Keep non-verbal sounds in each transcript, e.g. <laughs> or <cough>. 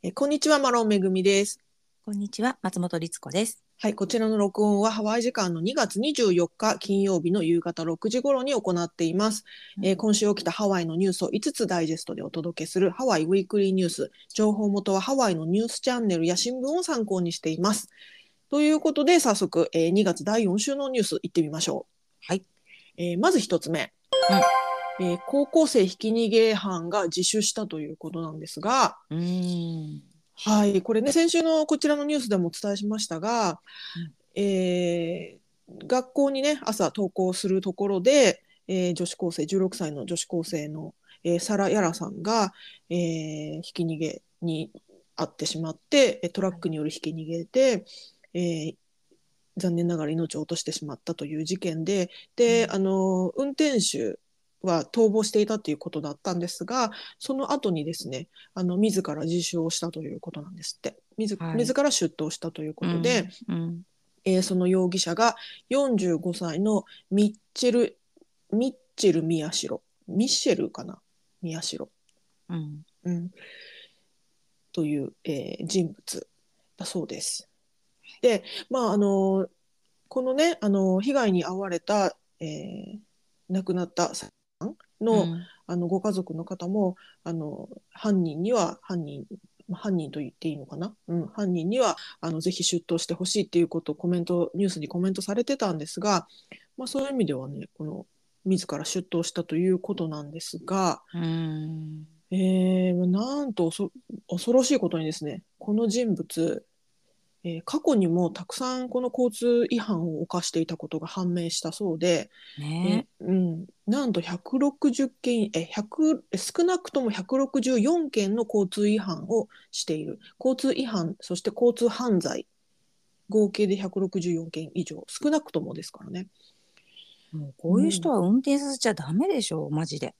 えーこんにちは、マロンめぐみです。こんにちは、松本律子です。はい、こちらの録音はハワイ時間の2月24日金曜日の夕方6時頃に行っています。えー今週起きたハワイのニュースを5つダイジェストでお届けするハワイウィークリーニュース。情報元はハワイのニュースチャンネルや新聞を参考にしています。ということで、早速、えー2月第4週のニュース行ってみましょう。はい。えーまず一つ目。えー高校生ひき逃げ犯が自首したということなんですが、うーん。はい、これね、先週のこちらのニュースでもお伝えしましたが、えー学校にね、朝登校するところで、えー女子高生、16歳の女子高生の、えーサラ・ヤラさんが、えーひき逃げに遭ってしまって、えートラックによるひき逃げで、えー残念ながら命を落としてしまったという事件で、で、あの、運転手は逃亡していたということだったんですが、その後にですね、あの自ら自首をしたということなんですって。自,、はい。自ら出頭したということで、うん、えーその容疑者が45歳のミッチェルミッチェル宮代ミッシェルかな？宮代、うん、うん、という、えー人物だそうです。でまああのこのねあの被害に遭われた、えー亡くなったの、うん。あのご家族の方もあの犯人には犯人まあ犯人と言っていいのかな、うん、犯人にはあのぜひ出頭してほしいっていうことをコメントニュースにコメントされてたんですが、まあ、そういう意味ではねこの自ら出頭したということなんですが、うん、えー、なんと恐恐ろしいことにですねこの人物、えー過去にもたくさんこの交通違反を犯していたことが判明したそうで、ねえ。うん、なんと160件え100少なくとも164件の交通違反をしている。交通違反そして交通犯罪合計で164件以上。少なくともですからね。もうこういう人は運転させちゃダメでしょマジで。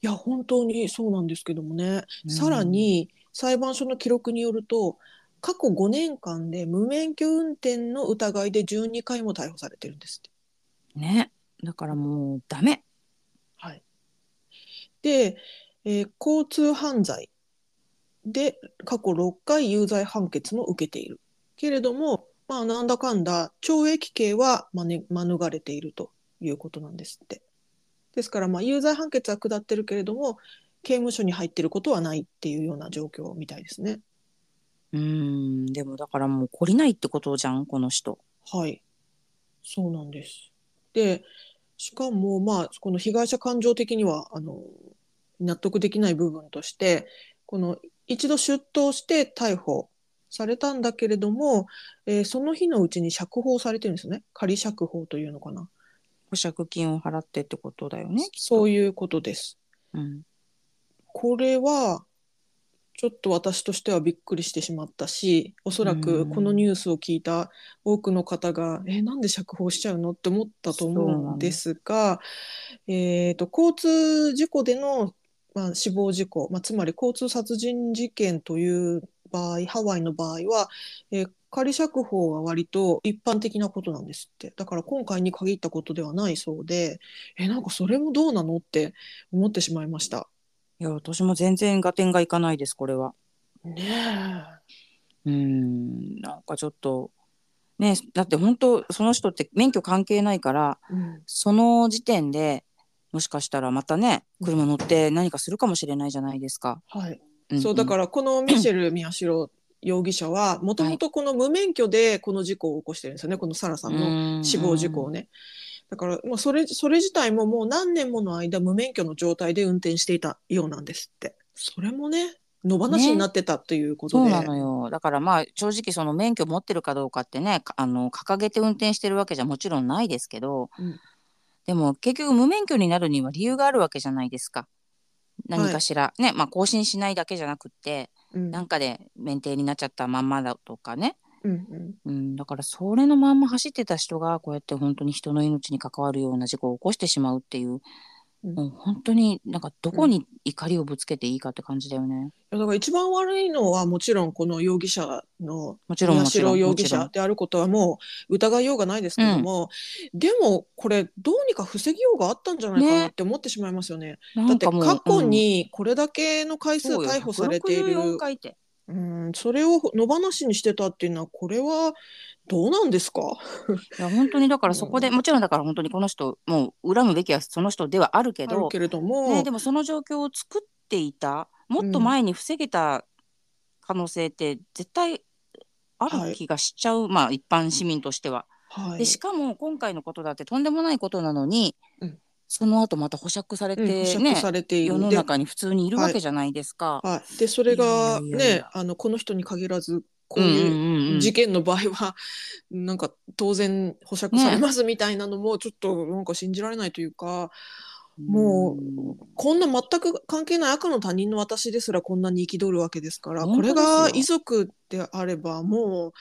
いや本当にそうなんですけどもね、うん。さらに裁判所の記録によると過去5年間で無免許運転の疑いで12回も逮捕されてるんですって。ね、だからもうダメ。はい、で、えー交通犯罪で過去6回有罪判決も受けているけれども、まあ、なんだかんだ懲役刑はまね免れているということなんですって。ですから、まあ、有罪判決は下ってるけれども刑務所に入ってることはないっていうような状況みたいですね。うん、でもだからもう懲りないってことじゃんこの人。はい、そうなんです。で、しかも、まあ、この被害者感情的には、あの、納得できない部分として、この一度出頭して逮捕されたんだけれども、えーその日のうちに釈放されてるんですよね。仮釈放というのかな。保釈金を払ってってことだよね。そういうことです。うん、これは、ちょっと私としてはびっくりしてしまったし、おそらくこのニュースを聞いた多くの方が、え、なんで釈放しちゃうのって思ったと思うんですが、えーと、交通事故での、まあ、死亡事故、まあ、つまり交通殺人事件という場合、ハワイの場合は、えー仮釈放は割と一般的なことなんですって。だから今回に限ったことではないそうで、え、なんかそれもどうなのって思ってしまいました。いや私も全然合点がいかないですこれは。ねうん、なんかちょっとねだって本当その人って免許関係ないから。え。うんその時点でもしかしたらまたね車乗って何かするかもしれないじゃないですか。はい、んんそうだからこのミシェル・ミヤシロ容疑者はもともとこの無免許でこの事故を起こしてるんですよね、このサラさんの死亡事故をね。だからもうそれそれ自体ももう何年もの間無免許の状態で運転していたようなんですって。それもね野放しになってたということで。そうなのよ。だからまあ正直その免許持ってるかどうかってねかあの掲げて運転してるわけじゃもちろんないですけど、うん。でも結局無免許になるには理由があるわけじゃないですか。何かしら、ねまあ更新しないだけじゃなくってうん。なんかで免停になっちゃったまんまだとかねうんうん。うん、だからそれのまんま走ってた人がこうやって本当に人の命に関わるような事故を起こしてしまうっていう、うん。もう本当になんかどこに怒りをぶつけていいかって感じだよね。いやだから一番悪いのはもちろんこの容疑者のもちろん宮もちろん代容疑者であることはもう疑いようがないですけども、でもこれどうにか防ぎようがあったんじゃないかなねって思ってしまいますよね。なだって過去にこれだけの回数うん逮捕されている、164回ってうんうん、それを野放しにしてたっていうのはこれはどうなんですか？<laughs> いや本当にだからそこで、もちろんだから本当にこの人もう恨むべきはその人ではあるけどあるけれども、ね、でもその状況を作っていたもっと前に防げた可能性って絶対ある気がしちゃう、まあ一般市民としては。はい。でしかも今回のことだってとんでもないことなのに、うんその後また保釈されてうんね、保釈されている世ので中に普通にいるわけじゃないですか。はい、でそれがねあのこの人に限らずこういう事件の場合は、<laughs> なんか当然保釈されますみたいなのもちょっとなんか信じられないというか、もうこんな全く関係ない赤の他人の私ですらこんなに憤るわけですからこれが遺族であればもう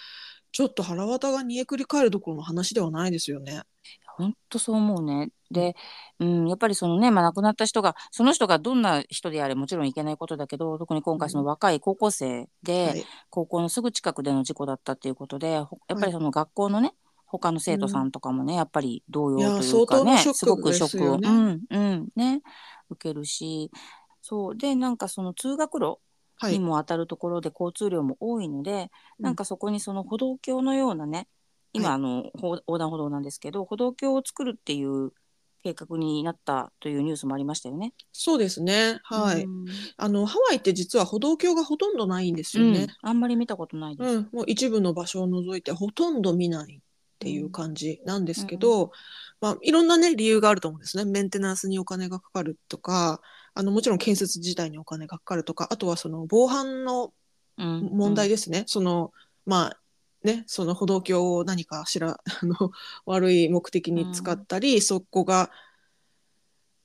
ちょっと腹渡が煮えくり返るどころの話ではないですよね。本当そう思うね。で、うん、やっぱりそのね、まあ、亡くなった人がその人がどんな人であれもちろんいけないことだけど特に今回その若い高校生で、はい、高校のすぐ近くでの事故だったっていうことでほやっぱりその学校のね他の生徒さんとかもね、やっぱり同様というかねすごくショックを、うんうんね受けるし。そう。でなんかその通学路はい。にも当たるところで交通量も多いので、うん。なんかそこにその歩道橋のようなね今、はい。あのほ横断歩道なんですけど歩道橋を作るっていう計画になったというニュースもありましたよね。そうですね。はい。うんあのハワイって実は歩道橋がほとんどないんですよね。うんあんまり見たことないです。うん、もう一部の場所を除いてほとんど見ないっていう感じなんですけど、まあ、いろんなね理由があると思うんですね。メンテナンスにお金がかかるとかあのもちろん建設自体にお金がかかるとかあとはその防犯のうん問題ですね。そのまあね、その歩道橋を何かしら <laughs> あの悪い目的に使ったり、そこが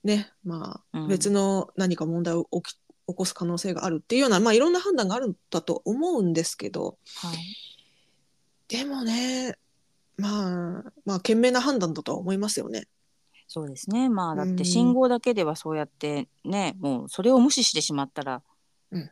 ねまあ、うん。別の何か問題を起き起こす可能性があるっていうような、まあ、いろんな判断があるんだと思うんですけどはい。でもねまあまあ賢明な判断だとは思いますよね。そうですね。まあだっうん。て信号だけではそうやってね、もうそれを無視してしまったら、うん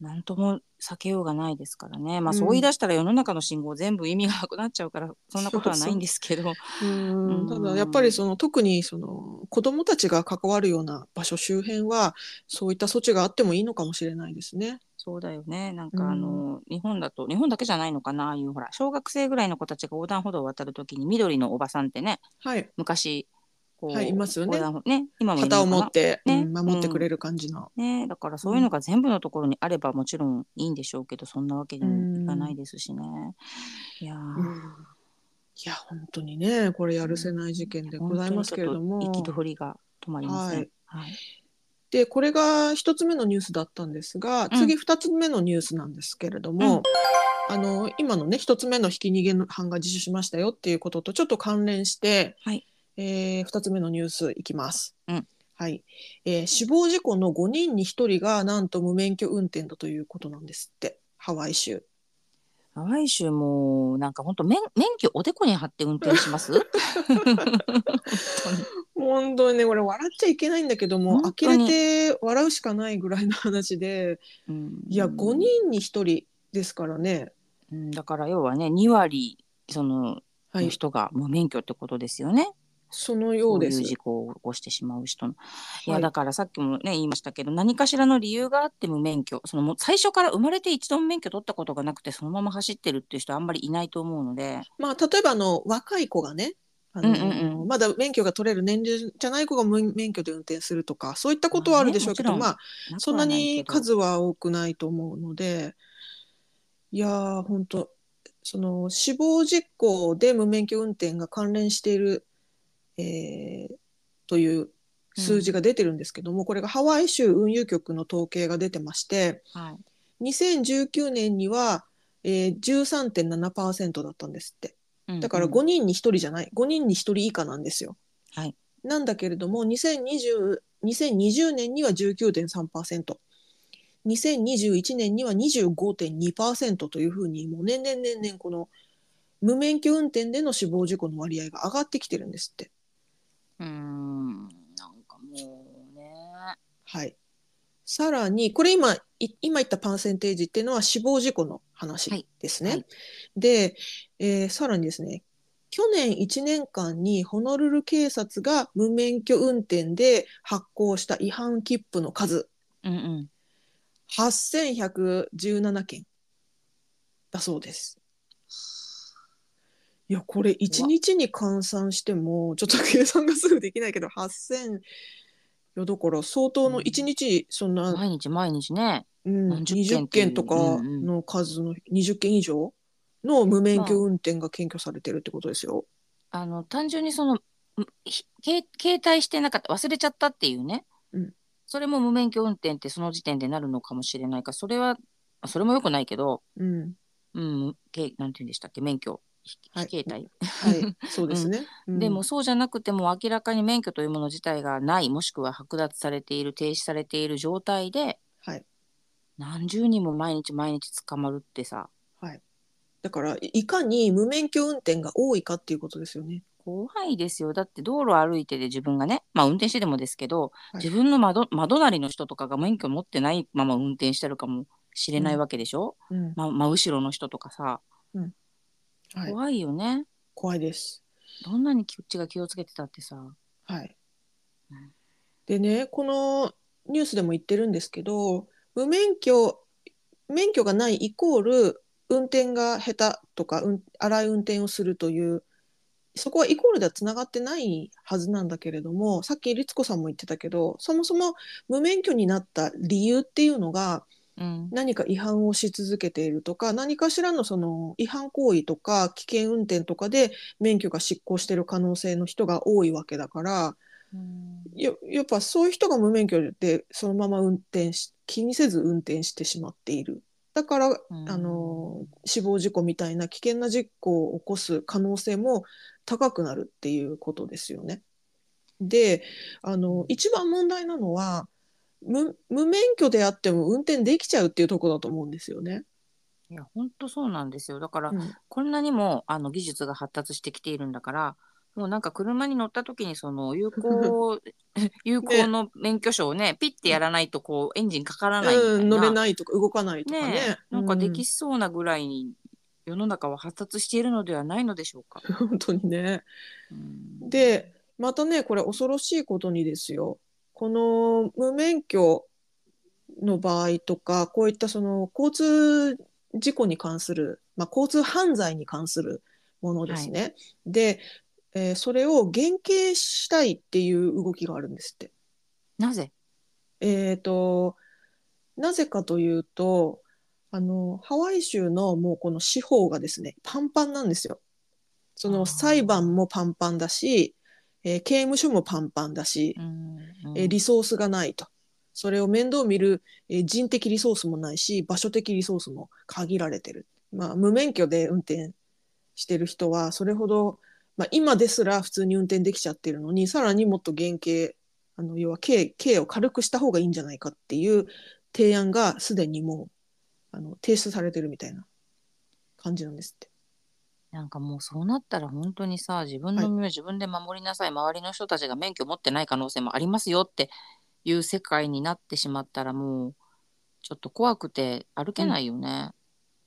なんとも避けようがないですからね。まあうんそう言い出したら世の中の信号全部意味がなくなっちゃうから、そんなことはないんですけど。うんうんただやっぱりその特にその子どもたちが関わるような場所周辺はそういった措置があってもいいのかもしれないですね。そうだよね。なんかあの、日本だと、日本だけじゃないのかな、ああいうほら、小学生ぐらいの子たちが横断歩道を渡るときに緑のおばさんってね、はい、昔、はいいますよね。ね、今も旗を持って、ね。うん守ってくれる感じの。ね、だからそういうのが全部のところにあればもちろんいいんでしょうけど、そんなわけにもいかないですしね。いやいや本当にねこれやるせない事件でございますけれども。憤りが止まりません。はい。はい。でこれが一つ目のニュースだったんですが、うん。次二つ目のニュースなんですけれども、あの今のね一つ目のひき逃げの犯が自首しましたよっていうこととちょっと関連して、はいえー二つ目のニュースいきます。うんはいえー死亡事故の5人に1人がなんと無免許運転だということなんですってハワイ州。ハワイ州もなんか本当免免許おでこに貼って運転します？本 <laughs> 本当にねこれ笑っちゃいけないんだけども呆れて笑うしかないぐらいの話でうんいや5人に1人ですからね。うんだから要はね2割そのはい、人が無免許ってことですよね。そのようですこういう。事故を起こしてしまう人の。いやはいだからさっきもね言いましたけど何かしらの理由があって無免許そのもう最初から生まれて一度も免許取ったことがなくてそのまま走ってるっていう人はあんまりいないと思うので。まあ、例えばあの若い子がねあの、うんうんうんまだ免許が取れる年齢じゃない子が無免許で運転するとかそういったことはあるでしょうけど、まあまあねもちそんなに数は多くないと思うのでいやー本当その死亡事故で無免許運転が関連している、えーという数字が出てるんですけども、これがハワイ州運輸局の統計が出てましてはい2019年には、えー、13.7%だったんですって。うんだからうん5人に1人じゃない、5人に1人以下なんですよ。はいなんだけれども2020、2020年には19.3%、2021年には25.2%というふうに、もう年々年々この無免許運転での死亡事故の割合が上がってきてるんですって。うーんなんかもうねはい。さらに、これ今、い今言ったパーセンテージっていうのは死亡事故の話ですね。はいはいで、えーさらにですね、去年1年間にホノルル警察が無免許運転で発行した違反切符の数、うんうん8117件だそうです。いやこれ1日に換算してもちょっと計算がすぐできないけど8000いやだから相当の1日そんな、毎日毎日ね。うん、何十件20っていう。件とかの数の20件以上の無免許運転が検挙されてるってことですよ。あの単純にその携携帯してなかった忘れちゃったっていうね、うん。それも無免許運転ってその時点でなるのかもしれないからそれはあそれもよくないけど、うん、うん、けなんて言うんでしたっけ免許非携帯、はい、そうですね。うん。でもそうじゃなくても明らかに免許というもの自体がないもしくは剥奪されている停止されている状態ではい。何十人も毎日毎日捕まるってさ。はい。だからいいかに無免許運転が多いかっていうことですよね。怖いですよ。だって道路歩いてで自分がねまあ運転してでもですけど、はい。自分の窓窓なりの人とかが免許持ってないまま運転してるかもしれないわけでしょ、うん、ま真後ろの人とかさはい、怖いよね、怖いです。どんなにこっちが気をつけてたってさはいうん。でね、このニュースでも言ってるんですけど、無免許、免許がないイコール運転が下手とか、うん、荒い運転をするという、そこはイコールではつながってないはずなんだけれども、さっき律子さんも言ってたけど、そもそも無免許になった理由っていうのが、うん何か違反をし続けているとか何かしらのその違反行為とか危険運転とかで免許が失効している可能性の人が多いわけだからややっぱそういう人が無免許でそのまま運転し気にせず運転してしまっている。だから、うんあの死亡事故みたいな危険な事故を起こす可能性も高くなるっていうことですよね。であの一番問題なのは無無免許であっても運転できちゃうっていうところだと思うんですよね。いや本当そうなんですよ。だから、うん。こんなにもあの技術が発達してきているんだからもうなんか車に乗った時にその有効 <laughs> 有効の免許証をねピッてやらないとこうエンジンかからないみたいな、うん、乗れないとか動かないとかね。ねえなんかできうそうなぐらいに世の中は発達しているのではないのでしょうか。<laughs> 本当にね。うん。でまたねこれ恐ろしいことにですよこの無免許の場合とかこういったその交通事故に関する、まあ、交通犯罪に関するものですね。で、えーそれを減刑したいっていう動きがあるんですって。なぜ？えー、となぜかというとあのハワイ州のもうこの司法がですねパンパンなんですよ。その裁判もパンパンだし、えー刑務所もパンパンだし、うんえーリソースがないと。それを面倒見る、えー人的リソースもないし場所的リソースも限られてる。まあ、無免許で運転してる人はそれほど、まあ、今ですら普通に運転できちゃってるのにさらにもっと減刑あの要は刑刑を軽くした方がいいんじゃないかっていう提案がすでにもうあの提出されてるみたいな感じなんですって。なんかもうそうなったら本当にさ自分の身を自分で守りなさい、周りの人たちが免許持ってない可能性もありますよっていう世界になってしまったらもうちょっと怖くて歩けないよね。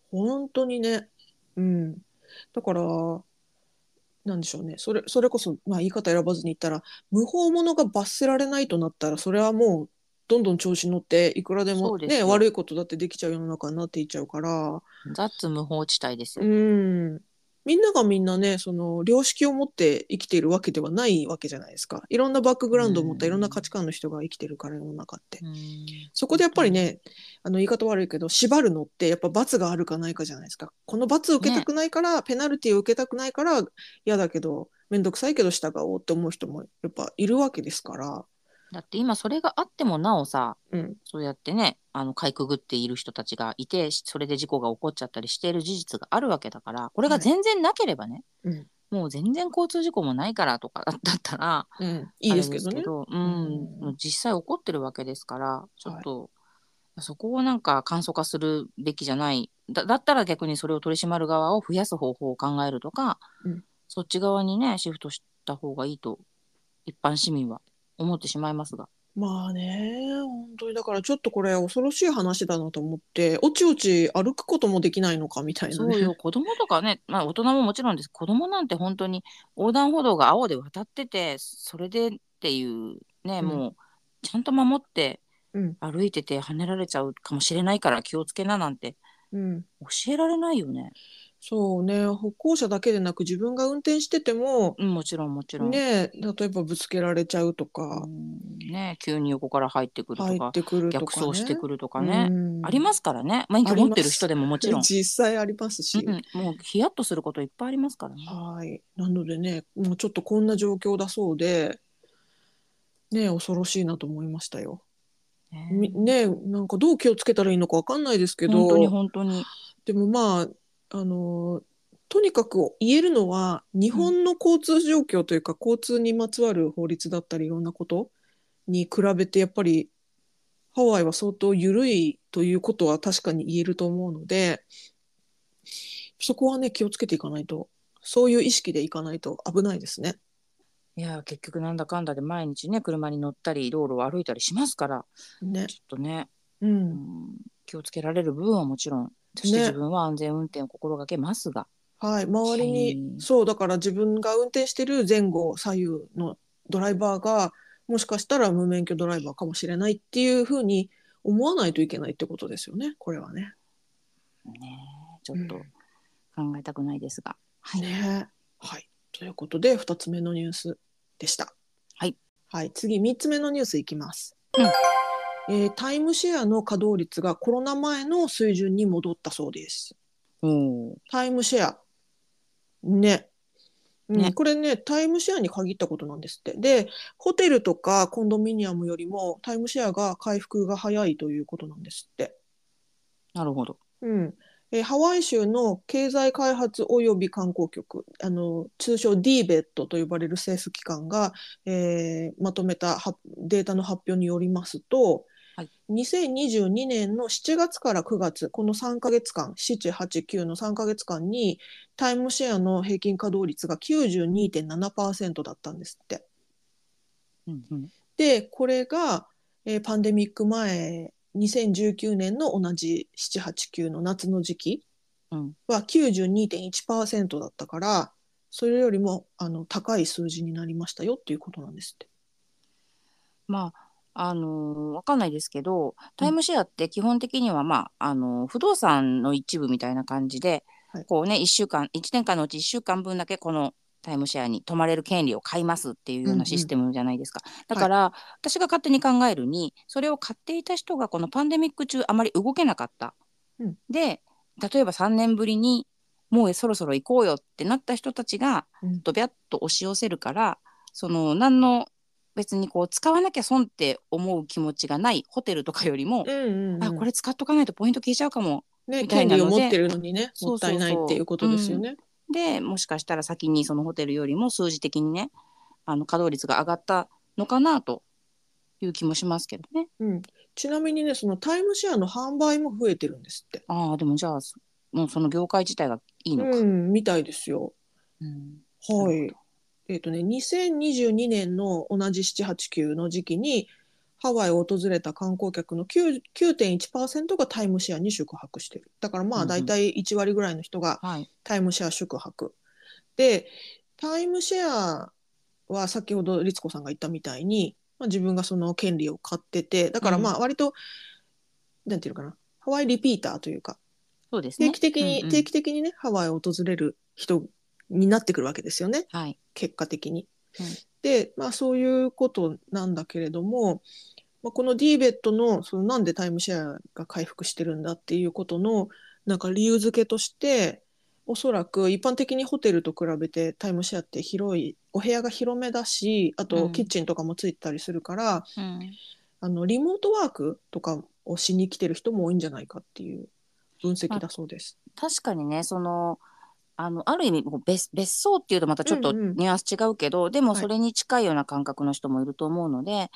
本当にね。うん。だから、なんでしょうね。それ、それこそ、まあ言い方選ばずに言ったら、無法者が罰せられないとなったら、それはもう、どんどん調子に乗って、いくらでもね、悪いことだってできちゃう世の中になっていっちゃうから、雑無法地帯ですうよ。ん。みんながみんなね、その、良識を持って生きているわけではないわけじゃないですか。いろんなバックグラウンドを持ったうんいろんな価値観の人が生きてるから、世の中って。うんそこでやっぱりね、あの言い方悪いけど、縛るのってやっぱ罰があるかないかじゃないですか。この罰を受けたくないから、ペナルティを受けたくないから嫌だけど、めんどくさいけど従おうって思う人もやっぱいるわけですから。だって今それがあってもなおさうん。そうやってねあのかいくぐっている人たちがいてそれで事故が起こっちゃったりしている事実があるわけだからこれが全然なければね、うん。もう全然交通事故もないからとかだったらうん。いいですけどね。うんうん実際起こってるわけですからちょっと、そこをなんか簡素化するべきじゃないだだったら逆にそれを取り締まる側を増やす方法を考えるとか、うんそっち側にねシフトした方がいいと一般市民は思ってしまいますが。まあね、本当にだからちょっとこれ恐ろしい話だなと思って、おちおち歩くこともできないのかみたいなね。そうよ子供とかね、まあ、大人ももちろんです子供なんて本当に横断歩道が青で渡っててそれでっていうね、うんもうちゃんと守ってうん歩いてて跳ねられちゃうかもしれないから気をつけななんてうん、教えられないよね。そうね。歩行者だけでなく自分が運転しててもうん、もちろんもちろん。ね例えばぶつけられちゃうとか、うんね急に横から入ってくるとか入ってくると逆かね。走してくるとかね、うん。ありますからね。免許持ってる人でももちろん、実際ありますし、うんうん。もうヒヤッとすることいっぱいありますからね。はい。なのでねもうちょっとこんな状況だそうでね恐ろしいなと思いましたよ。ねみねなんかどう気をつけたらいいのかわかんないですけど。本当に本当に。でもまああのとにかく言えるのは日本の交通状況というか、交通にまつわる法律だったりいろんなことに比べてやっぱりハワイは相当緩いということは確かに言えると思うのでそこはね気をつけていかないとそういう意識でいかないと危ないですね。いや結局なんだかんだで毎日ね車に乗ったり道路を歩いたりしますからね。ちょっとね、う、うんん、気をつけられる部分はもちろんそしてね。自分は安全運転を心がけますが、はい。周りに、はいそうだから自分が運転してる前後左右のドライバーがもしかしたら無免許ドライバーかもしれないっていうふうに思わないといけないってことですよね。これはね。ね、ちょっと考えたくないですが、はい、ねはい。ということで2つ目のニュースでした。はい、はい、次3つ目のニュースいきます。うんえータイムシェアの稼働率がコロナ前の水準に戻ったそうです。おータイムシェア。ね。うんねこれね、タイムシェアに限ったことなんですって。で、ホテルとかコンドミニアムよりもタイムシェアが回復が早いということなんですって。なるほど。うん。えーハワイ州の経済開発及び観光局、あの通称 DBET と呼ばれる政府機関が、えーまとめたはデータの発表によりますと、はい2022年の7月から9月、この3ヶ月間、7、8、9の3ヶ月間に、タイムシェアの平均稼働率が92.7%だったんですって。うんうん、で、これが、えーパンデミック前、2019年の同じ7、8、9の夏の時期うんは92.1%だったから、それよりもあの高い数字になりましたよっていうことなんですって。まああのーわかんないですけどタイムシェアって基本的には、まああのー不動産の一部みたいな感じで、はい。こうね1週間1年間のうち1週間分だけこのタイムシェアに泊まれる権利を買いますっていうようなシステムじゃないですか、だから、私が勝手に考えるにそれを買っていた人がこのパンデミック中あまり動けなかった、うん。で例えば3年ぶりにもうそろそろ行こうよってなった人たちがうん。ドビャッと押し寄せるからその何の別にこう使わなきゃ損って思う気持ちがないホテルとかよりも、うんうんうんあこれ使っとかないとポイント消えちゃうかもね、みたいなので権利を持ってるのにね、もったいないっていうことですよね。でもしかしたら先にそのホテルよりも数字的にねあの稼働率が上がったのかなという気もしますけどね。うん、ちなみにね、そのタイムシェアの販売も増えてるんですって。ああでもじゃあそもうその業界自体がいいのか。うん、みたいですよ。うんはい。えっ、とね、2022年の同じ7、8、9の時期に、ハワイを訪れた観光客の9 9.1%がタイムシェアに宿泊してる。だからまうんうんあ大体1割ぐらいの人がはいタイムシェア宿泊。で、タイムシェアは先ほど律子さんが言ったみたいに、まあ、自分がその権利を買ってて、だからまあ割と、なんていうのかな、ハワイリピーターというか、そうですね。定期的に、うんうん定期的にね、ハワイを訪れる人になってくるわけですよね。はい。結果的に。うんで、まあ、そういうことなんだけれども、まあ、この DBET のそのなんでタイムシェアが回復してるんだっていうことのなんか理由付けとしておそらく一般的にホテルと比べてタイムシェアって広いお部屋が広めだしあうんとキッチンとかもついてたりするから、うんあのリモートワークとかをしに来てる人も多いんじゃないかっていう分析だそうです。確かにねそのあのある意味別別荘っていうとまたちょっとうんうん。ニュアンス違うけど、でもはい。それに近いような感覚の人もいると思うので、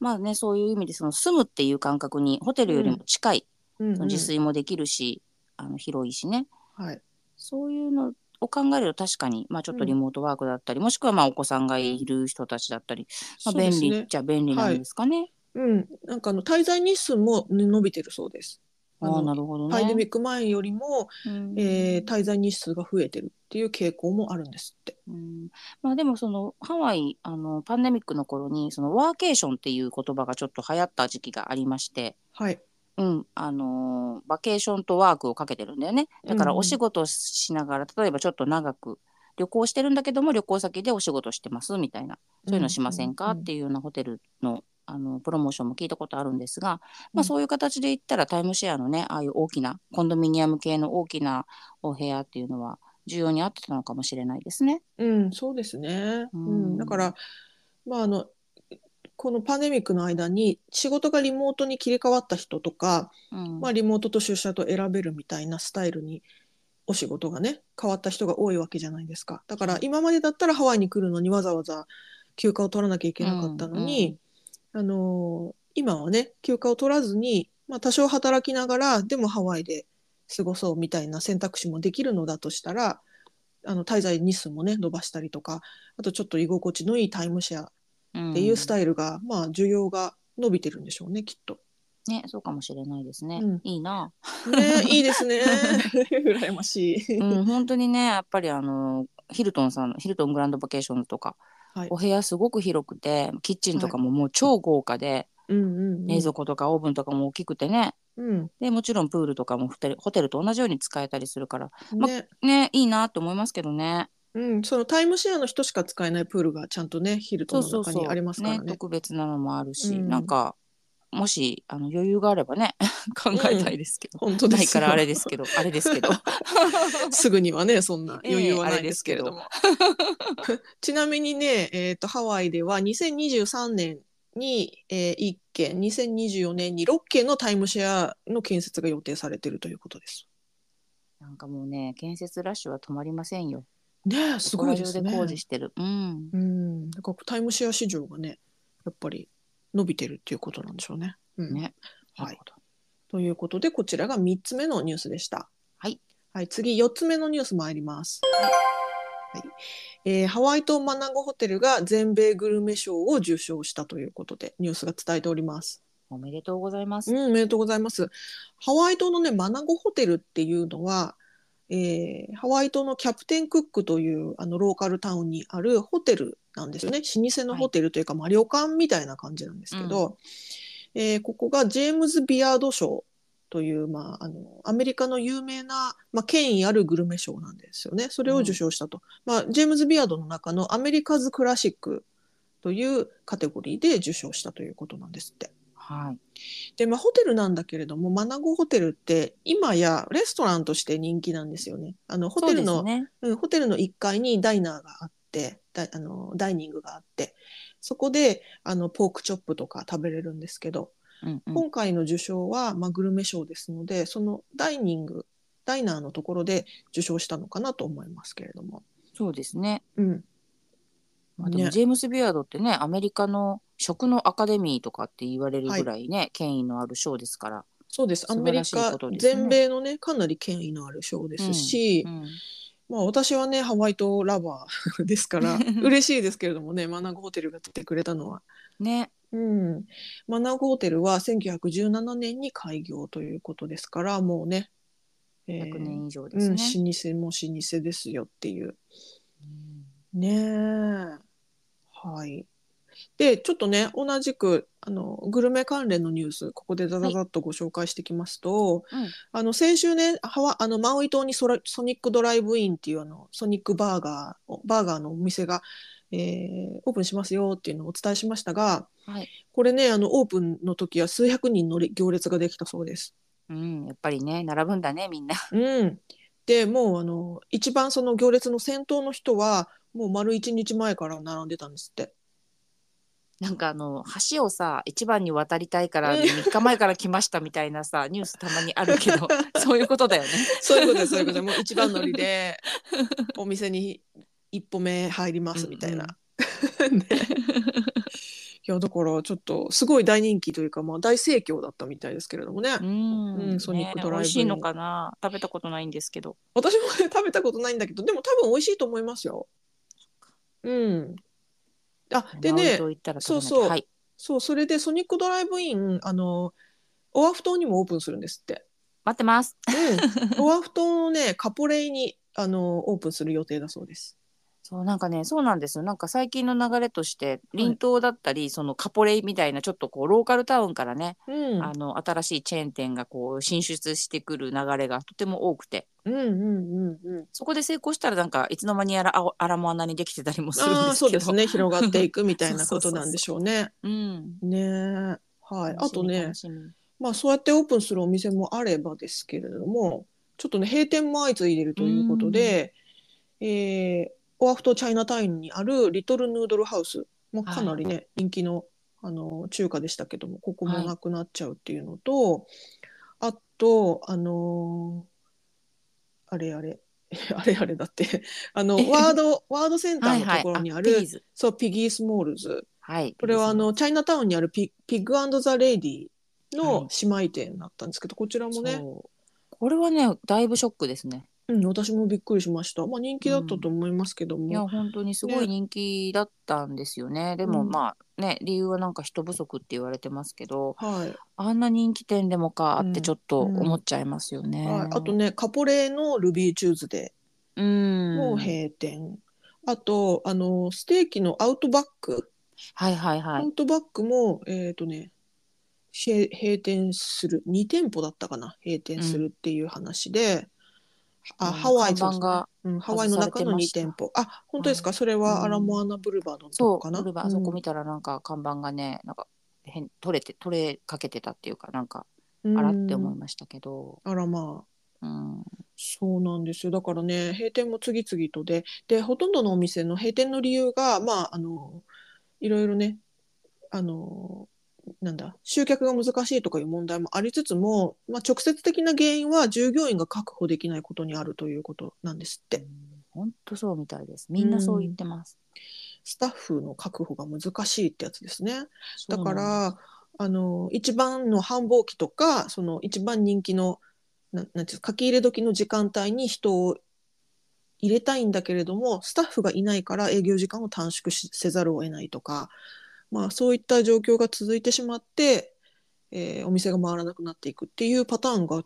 まあねそういう意味でその住むっていう感覚にホテルよりも近い、うん。うんその自炊もできるしあの広いしね。はい。そういうのを考えると確かに、まあ、ちょっとリモートワークだったり、もしくはまあお子さんがいる人たちだったり、まあ、便利っちゃ便利なんですかね。うん、なんかあの滞在日数も伸びてるそうです。あなのるほどね。パンデミック前よりも、うん。えー滞在日数が増えてるっていう傾向もあるんですって。うん。まあでもそのハワイあのパンデミックの頃にそのワーケーションっていう言葉がちょっと流行った時期がありまして、はい。うん。あのーバケーションとワークをかけてるんだよね。だからうんうん。お仕事しながら例えばちょっと長く旅行してるんだけども旅行先でお仕事してますみたいな。そういうのしませんか、っていうようなホテルのあのプロモーションも聞いたことあるんですが、まあ、うんそういう形で言ったらタイムシェアのねああいう大きなコンドミニアム系の大きなお部屋っていうのは重要に合ってたのかもしれないですね。うん、そうですね。ううん。ん、だから、まあ、あの、このパンデミックの間に仕事がリモートに切り替わった人とか、うん。まあ、リモートと出社と選べるみたいなスタイルにお仕事がね変わった人が多いわけじゃないですか。だから今までだったらハワイに来るのにわざわざ休暇を取らなきゃいけなかったのに、あのー今はね休暇を取らずに、まあ、多少働きながらでもハワイで過ごそうみたいな選択肢もできるのだとしたらあの滞在日数もね伸ばしたりとかあとちょっと居心地のいいタイムシェアっていうスタイルが、まあ需要が伸びてるんでしょうねきっと。ね、そうかもしれないですね。うんいいな。ねいいですね <laughs> 羨ましい。うん、本当にね、やっぱりあのヒルトンさんのヒルトングランドバケーションズとか、はい。お部屋すごく広くて、キッチンとかももう超豪華で、うんうんうん。冷蔵庫とかオーブンとかも大きくてね。うん。で、もちろんプールとかもホテルホテルと同じように使えたりするから、まねね、いいなと思いますけどね。うん、そのタイムシェアの人しか使えないプールがちゃんとねヒルトンの中にありますからね。ね、特別なのもあるし、うん。なんかもしあの余裕があればね <laughs> 考えたいですけど、本当でないからあれですけど。あれですけど。<laughs> すぐにはねそんな余裕はええないですけれども。<laughs> ちなみにね、えー、とハワイでは2023年に、えー、1件2024年に6件のタイムシェアの建設が予定されているということです。なんかもうね建設ラッシュは止まりませんよ。ねえすごいですね。そこら中で工事してる。うん。うん、だからタイムシェア市場がねやっぱり伸びてるっていうことなんでしょうね。うんねはいということでこちらが3つ目のニュースでした。はい。はい、次4つ目のニュース参ります。はいえーハワイ島マナゴホテルが全米グルメ賞を受賞したということでニュースが伝えております。おめでとうございます、うん、おめでとうございます。ハワイ島のねマナゴホテルっていうのは、えーハワイ島のキャプテンクックというあのローカルタウンにあるホテルなんですよね。老舗のホテルというか、まあ、旅館みたいな感じなんですけど、えーここがジェームズ・ビアード賞という、まあ、あのアメリカの有名な、まあ、権威あるグルメ賞なんですよね。それを受賞したと。まあ、ジェームズ・ビアードの中のアメリカズ・クラシックというカテゴリーで受賞したということなんですって。はい。で、まあ、ホテルなんだけれども、マナゴホテルって今やレストランとして人気なんですよね。あのホテルの、そうね。うん、ホテルの1階にダイナーがあってダイあのダイニングがあってそこであのポークチョップとか食べれるんですけど、うんうん。今回の受賞は、まあ、グルメ賞ですのでそのダイニングダイナーのところで受賞したのかなと思いますけれども。そうですね。うん。まあ、でもね。ジェームス・ビアードってねアメリカの食のアカデミーとかって言われるぐらいね、権威のある賞ですから、そうです。ア素晴らしいメリカ、全米のねかなり権威のある賞ですし、うんまあ、私はねハワイ島ラバーですから <laughs> 嬉しいですけれどもねマナゴホテルが来てくれたのは。ね。うん、マナゴホテルは1917年に開業ということですからもうね、えー100年以上でうん、すね。老舗も老舗ですよっていう。うん。ねえ。はいでちょっとね同じくあのグルメ関連のニュースここでザザザッとご紹介していきますと、うんあの先週ねハワあのマウイ島にソラソニックドライブインっていうあのソニックバーガーをバーガーのお店が、えーオープンしますよっていうのをお伝えしましたがはいこれねあのオープンの時は数百人の行列ができたそうです。うん、やっぱりね並ぶんだねみんな。うん、でもうあの一番その行列の先頭の人はもう丸一日前から並んでたんですって。なんかあの橋をさ一番に渡りたいからうん。3日前から来ましたみたいなさニュースたまにあるけど <laughs> そういうことだよね。そういうことですそういうことでもう一番乗りで <laughs> お店に一歩目入りますみたいな。<laughs> ね。いやだからちょっとすごい大人気というか、まあ、大盛況だったみたいですけれどもね、うん、うんソニックドライブ。ね美味しいのかな？食べたことないんですけど。私も、ね、食べたことないんだけどでも多分美味しいと思いますよ。うん、あでねそうそうはい。そうそれでソニックドライブインあのオアフ島にもオープンするんですって。待ってます。うん、オアフ島のねカポレイにあのオープンする予定だそうです。そうなんかねそうなんですよ。なんか最近の流れとして林島だったり、そのカポレイみたいなちょっとこうローカルタウンからね、うん、あの新しいチェーン店がこう進出してくる流れがとても多くて。うんうんうんうん。そこで成功したらなんかいつの間にやらあアラモアナにできてたりもするんですけど。そうですね。広がっていくみたいなことなんでしょうね。うん。ねえ。はい。あとねまあそうやってオープンするお店もあればですけれどもちょっとね閉店も相次いでいるということで、えーオアフ島チャイナタウンにあるリトルヌードルハウス。もかなりね、人気のあの中華でしたけどもここもなくなっちゃうっていうのと、あとあのーあれあれ。<laughs> あれあれだって。あのワードワードセンターのところにある、はいはい、そう Piggy Smalls。はいこれはあのチャイナタウンにあるピ Pig the Lady のはい。姉妹店だったんですけど、こちらもね、これはねだいぶショックですねうん、私もびっくりしました。まあ人気だったと思いますけども、いや本当にすごい人気だったんですよね。でもうんまあね理由はなんか人不足って言われてますけどはい、あんな人気店でもかってちょっとうん思っちゃいますよね、はい、あとねカポレーのルビーチューズデうん。ーも閉店、あとあのステーキのアウトバック、はいはいはい。アウトバックもえっ、とね閉閉店する。2店舗だったかな。閉店するっていう話で、あうんハワイ看板うん、ハワイの中の2店舗。あ本当ですか、それはアラモアナブルバードのとそうこかな？ブルバーそこ見たらなんか看板がねなんか変取れて取れかけてたっていうかなんかうん。あらって思いましたけど、あらまあ。うん、そうなんですよ。だからね閉店も次々とででほとんどのお店の閉店の理由がまああのいろいろねあのなんだ？集客が難しいとかいう問題もありつつも、まあ、直接的な原因は従業員が確保できないことにあるということなんですって。本当そうみたいです。みんなそう言ってます、スタッフの確保が難しいってやつですね。だからあの一番の繁忙期とかその一番人気のななんていうか書き入れ時の時間帯に人を入れたいんだけれどもスタッフがいないから営業時間を短縮しせざるを得ないとか、まあ、そういった状況が続いてしまって、えーお店が回らなくなっていくっていうパターンが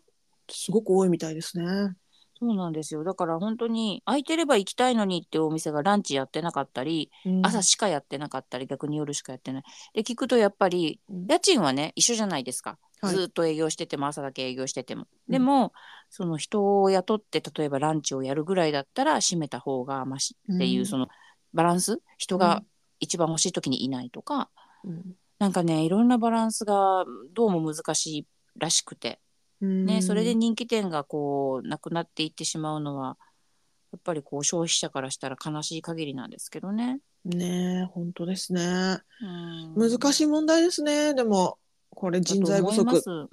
すごく多いみたいですね。そうなんですよ。だから本当に空いてれば行きたいのにっていうお店がランチやってなかったり、うん。朝しかやってなかったり逆に夜しかやってない。で聞くとやっぱりうん。家賃はね一緒じゃないですか、はい。ずっと営業してても朝だけ営業してても、うん。でもその人を雇って例えばランチをやるぐらいだったら閉めた方がましっていう、うん。そのバランス？人が一番欲しい時にいないとか、うん。なんかねいろんなバランスがどうも難しいらしくて、ねそれで人気店がこうなくなっていってしまうのはやっぱりこう消費者からしたら悲しい限りなんですけどね。ねえ本当ですね。うん。難しい問題ですね。でもこれ人材不足。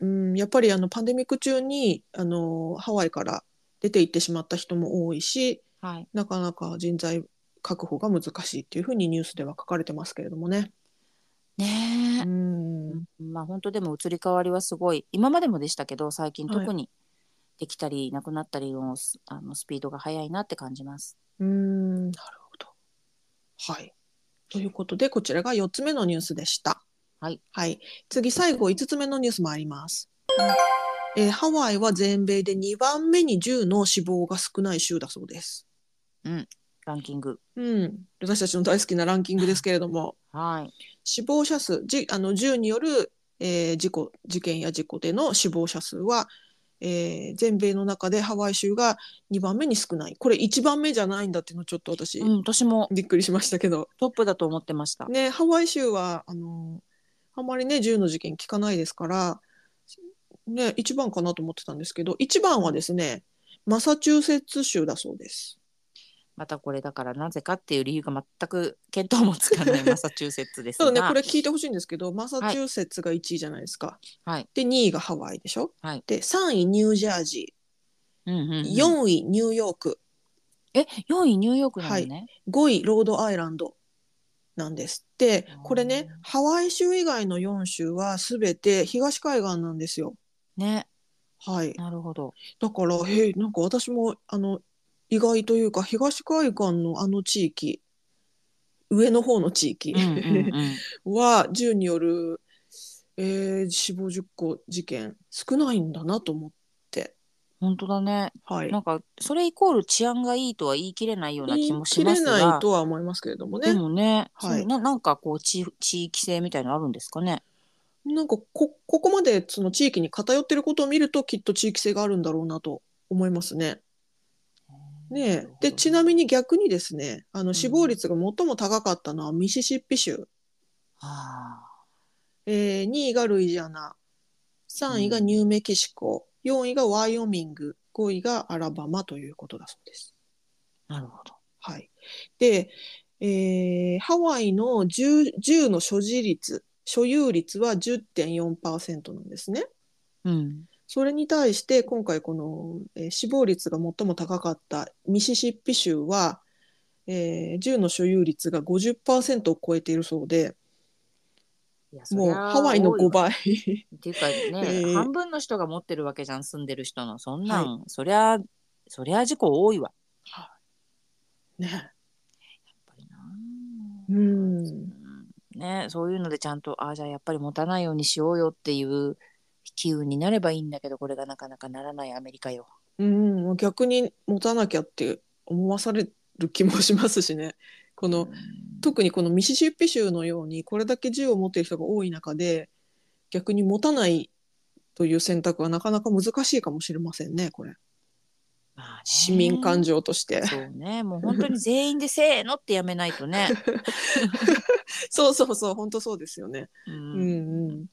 うん、やっぱりあのパンデミック中にあのハワイから出て行ってしまった人も多いしはい、なかなか人材確保が難しいっていうふうにニュースでは書かれてますけれどもね。ねえ、うんまあ本当でも移り変わりはすごい今までもでしたけど最近はい特にできたりなくなったりの,、あのスピードが速いなって感じます。うんなるほど。はい。ということでこちらが4つ目のニュースでした。はい。はい、次最後5つ目のニュースもあります。えーハワイは全米で2番目に銃の死亡が少ない州だそうです。ランキング。うん、私たちの大好きなランキングですけれども。はい。死亡者数じあの銃による、えー事故事件や事故での死亡者数は、えー全米の中でハワイ州が2番目に少ないこれ1番目じゃないんだっていうのちょっと私、うん、私もびっくりしましたけど、トップだと思ってました。ね、ハワイ州はあのあんまりね銃の事件聞かないですから、ね、1番かなと思ってたんですけど1番はですねマサチューセッツ州だそうです。またこれだからなぜかっていう理由が全く見当もつかないマサチューセッツですが。ただねこれ聞いてほしいんですけどマサチューセッツが1位じゃないですか。はい。で2位がハワイでしょ？はいで3位ニュージャージー。うんうんうん、4位ニューヨークえ、4位ニューヨークなのね。5位ロードアイランドなんですってうんこれねハワイ州以外の4州は全て東海岸なんですよ。ね。はい、なるほど。だからへえなんか私もあの意外というか東海岸のあの地域上の方の地域。<laughs> は銃によるえー死亡10個事件少ないんだなと思って、本当だね。はいなんかそれイコール治安がいいとは言い切れないような気もし言い切ますがれないとは思いますけれどもねでもね、はいななんかこう地地域性みたいのあるんですかね？なんかこここまでその地域に偏ってることを見るときっと地域性があるんだろうなと思いますね。ねえ。でちなみに逆にですねあの死亡率が最も高かったのはミシシッピ州、あえー2位がルイジアナ。3位がニューメキシコ、4位がワイオミング。5位がアラバマということだそうです。あ、なるほど。はい、で、えーハワイの銃銃の所持率所有率は10.4%なんですね。うん。それに対して今回この、えー死亡率が最も高かったミシシッピ州は、えー銃の所有率が50%を超えているそうでもうハワイの5。倍。っていうかね、<laughs> えー。半分の人が持ってるわけじゃん住んでる人の。そんなん、そりゃそりゃ事故多いわ。ね。やっぱりな。うん。うんね。そういうのでちゃんとああじゃあやっぱり持たないようにしようよっていう機運になればいいんだけどこれがなかなかならないアメリカよ。うん逆に持たなきゃって思わされる気もしますしねこのうん特にこのミシシッピ州のようにこれだけ銃を持っている人が多い中で逆に持たないという選択はなかなか難しいかもしれませんねこれまあね市民感情として。そうねもう本当に全員でせーのってやめないとね。<laughs> そうそうそう本当そうですよね。ううんんうん。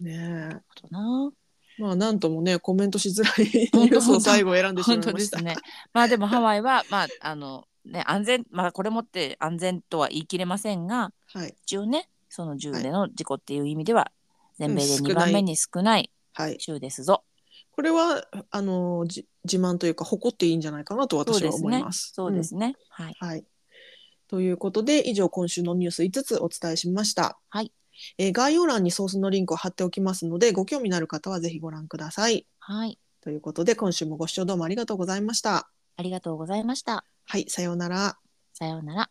ねえ。ほどなまあなんともねコメントしづらい本当ニュースを最後選んでしまい本当ました。ですね。まあでもハワイは <laughs> まああのね安全まあこれもって安全とは言い切れませんがはい一応ねその銃での事故っていう意味では全米で2うん少ない番目に少ないはい。州ですぞ。これはあのじ自慢というか誇っていいんじゃないかなと私は思います。そうですね。はい。うんはい。ということで以上今週のニュース5つお伝えしました。はい。えー概要欄にソースのリンクを貼っておきますのでご興味のある方はぜひご覧ください。はい。ということで今週もご視聴どうもありがとうございました。ありがとうございました。はい、さようなら。さようなら。